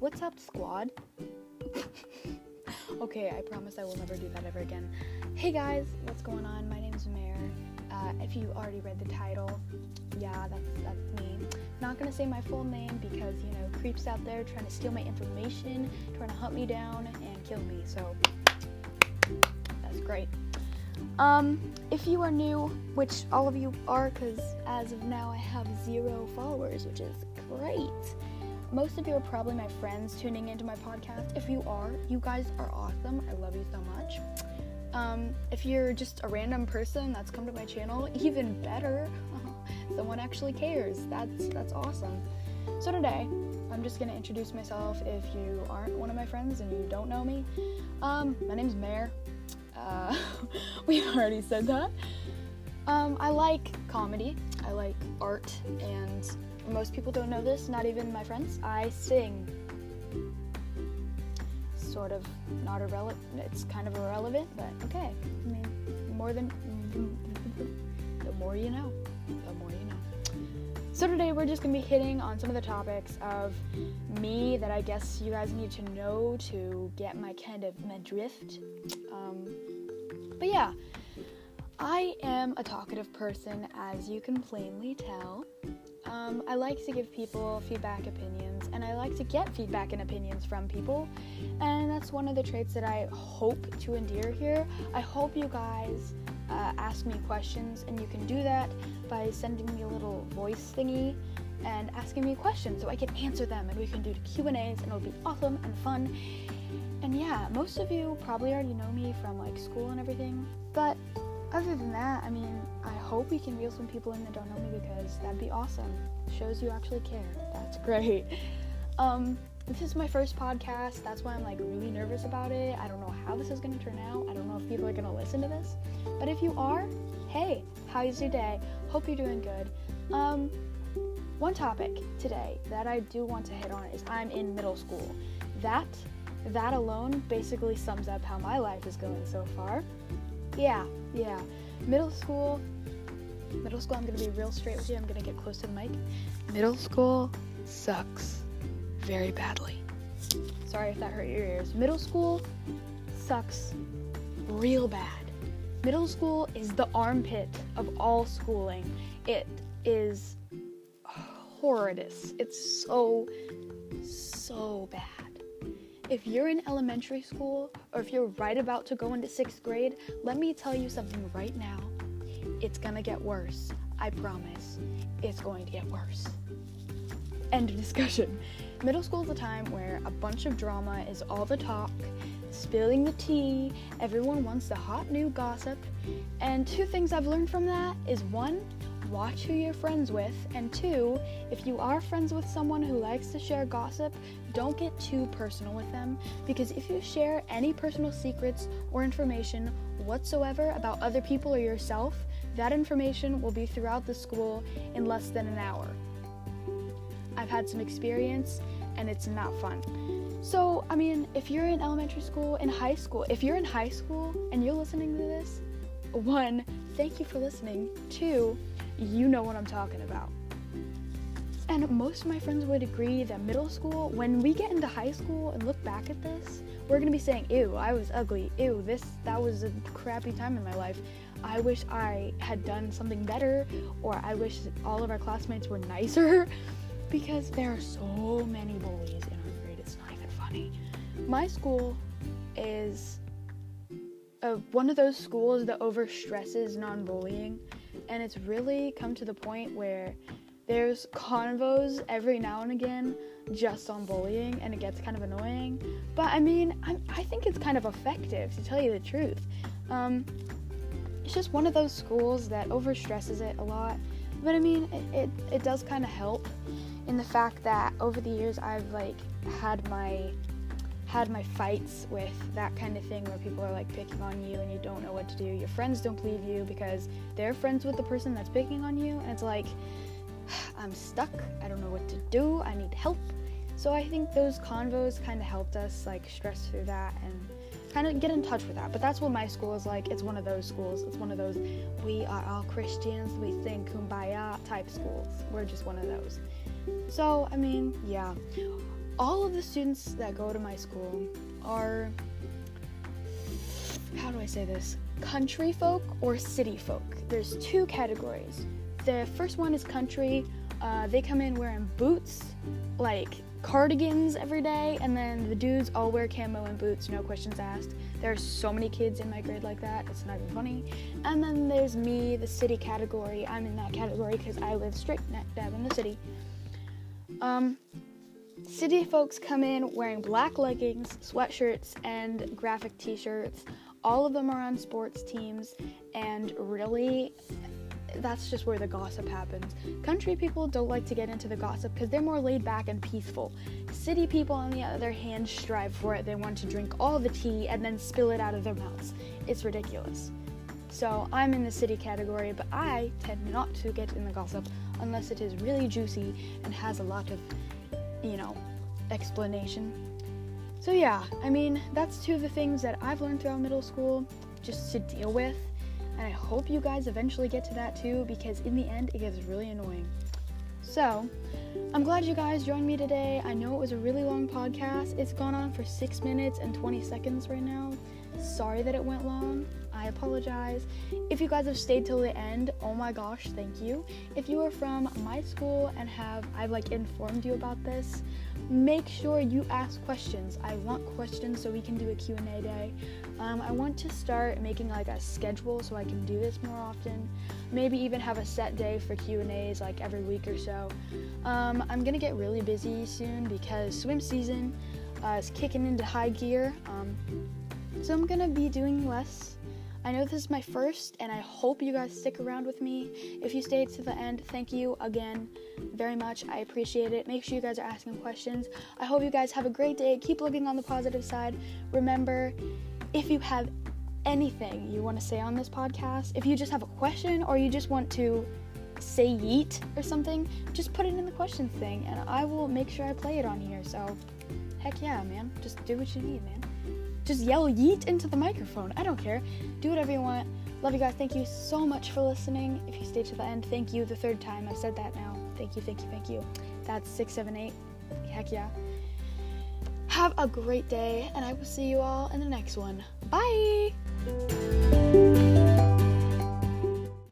what's up, squad? okay, I promise I will never do that ever again. Hey guys, what's going on? My name's Mare. Uh, if you already read the title, yeah, that's that's me. Not gonna say my full name because you know creeps out there trying to steal my information, trying to hunt me down and kill me. So that's great. Um, if you are new, which all of you are, because as of now I have zero followers, which is great. Most of you are probably my friends tuning into my podcast. If you are, you guys are awesome. I love you so much. Um, if you're just a random person that's come to my channel, even better. Someone actually cares. That's that's awesome. So today, I'm just gonna introduce myself. If you aren't one of my friends and you don't know me, um, my name's Mare. Uh, we've already said that. Um, I like comedy. I like art, and most people don't know this. Not even my friends. I sing. Sort of not irrelevant. It's kind of irrelevant, but okay. I mean, more than the more you know, the more you know. So today we're just gonna be hitting on some of the topics of me that I guess you guys need to know to get my kind of my drift. Um, but yeah, I am a talkative person, as you can plainly tell. Um, I like to give people feedback opinions, and I like to get feedback and opinions from people, and that's one of the traits that I hope to endear here. I hope you guys uh, ask me questions, and you can do that by sending me a little voice thingy and asking me questions so I can answer them, and we can do Q and A's, and it'll be awesome and fun. And yeah, most of you probably already know me from like school and everything, but other than that, I mean, I hope we can reel some people in that don't know me because that'd be awesome. Shows you actually care. That's great. Um, this is my first podcast. That's why I'm like really nervous about it. I don't know how this is gonna turn out. I don't know if people are gonna listen to this. But if you are, hey, how's your day? Hope you're doing good. Um, one topic today that I do want to hit on is I'm in middle school. That that alone basically sums up how my life is going so far. Yeah, yeah. Middle school, middle school, I'm gonna be real straight with you. I'm gonna get close to the mic. Middle school sucks very badly. Sorry if that hurt your ears. Middle school sucks real bad. Middle school is the armpit of all schooling. It is horrendous. It's so, so bad if you're in elementary school or if you're right about to go into sixth grade, let me tell you something right now. It's gonna get worse. I promise. It's going to get worse. End of discussion. Middle school is a time where a bunch of drama is all the talk, spilling the tea, everyone wants the hot new gossip. And two things I've learned from that is one, watch who you're friends with, and two, if you are friends with someone who likes to share gossip, don't get too personal with them because if you share any personal secrets or information whatsoever about other people or yourself, that information will be throughout the school in less than an hour. I've had some experience and it's not fun. So, I mean, if you're in elementary school, in high school, if you're in high school and you're listening to this, one, thank you for listening. Two, you know what I'm talking about. And most of my friends would agree that middle school, when we get into high school and look back at this, we're gonna be saying, ew, I was ugly. Ew, this, that was a crappy time in my life. I wish I had done something better, or I wish all of our classmates were nicer, because there are so many bullies in our grade, it's not even funny. My school is uh, one of those schools that overstresses non bullying and it's really come to the point where there's convos every now and again just on bullying and it gets kind of annoying. But i mean I'm, i think it's kind of effective to tell you the truth. Um, it's just one of those schools that overstresses it a lot. But i mean it, it, it does kind of help in the fact that over the years i've like had my had my fights with that kind of thing where people are like picking on you and you don't know what to do. Your friends don't believe you because they're friends with the person that's picking on you, and it's like, I'm stuck. I don't know what to do. I need help. So I think those convos kind of helped us like stress through that and kind of get in touch with that. But that's what my school is like. It's one of those schools. It's one of those we are all Christians, we sing kumbaya type schools. We're just one of those. So, I mean, yeah all of the students that go to my school are how do I say this? Country folk or city folk. There's two categories. The first one is country. Uh, they come in wearing boots, like cardigans every day, and then the dudes all wear camo and boots, no questions asked. There's so many kids in my grade like that, it's not even funny. And then there's me, the city category. I'm in that category because I live straight dab in the city. Um, city folks come in wearing black leggings, sweatshirts, and graphic t shirts. All of them are on sports teams, and really, that's just where the gossip happens. Country people don't like to get into the gossip because they're more laid back and peaceful. City people, on the other hand, strive for it. They want to drink all the tea and then spill it out of their mouths. It's ridiculous. So I'm in the city category, but I tend not to get in the gossip unless it is really juicy and has a lot of, you know, explanation. So yeah, I mean, that's two of the things that I've learned throughout middle school just to deal with. And I hope you guys eventually get to that too because in the end it gets really annoying. So, I'm glad you guys joined me today. I know it was a really long podcast. It's gone on for 6 minutes and 20 seconds right now. Sorry that it went long. I apologize. If you guys have stayed till the end, oh my gosh, thank you. If you are from my school and have I've like informed you about this, make sure you ask questions. I want questions so we can do a Q&A day. Um, I want to start making like a schedule so I can do this more often. Maybe even have a set day for Q&As like every week or so. Um, I'm gonna get really busy soon because swim season uh, is kicking into high gear. Um, so I'm gonna be doing less I know this is my first, and I hope you guys stick around with me. If you stayed to the end, thank you again very much. I appreciate it. Make sure you guys are asking questions. I hope you guys have a great day. Keep looking on the positive side. Remember, if you have anything you want to say on this podcast, if you just have a question or you just want to say yeet or something, just put it in the questions thing, and I will make sure I play it on here. So, heck yeah, man. Just do what you need, man. Just yell yeet into the microphone. I don't care. Do whatever you want. Love you guys. Thank you so much for listening. If you stayed to the end, thank you. The third time I've said that now. Thank you, thank you, thank you. That's 678. Heck yeah. Have a great day, and I will see you all in the next one. Bye!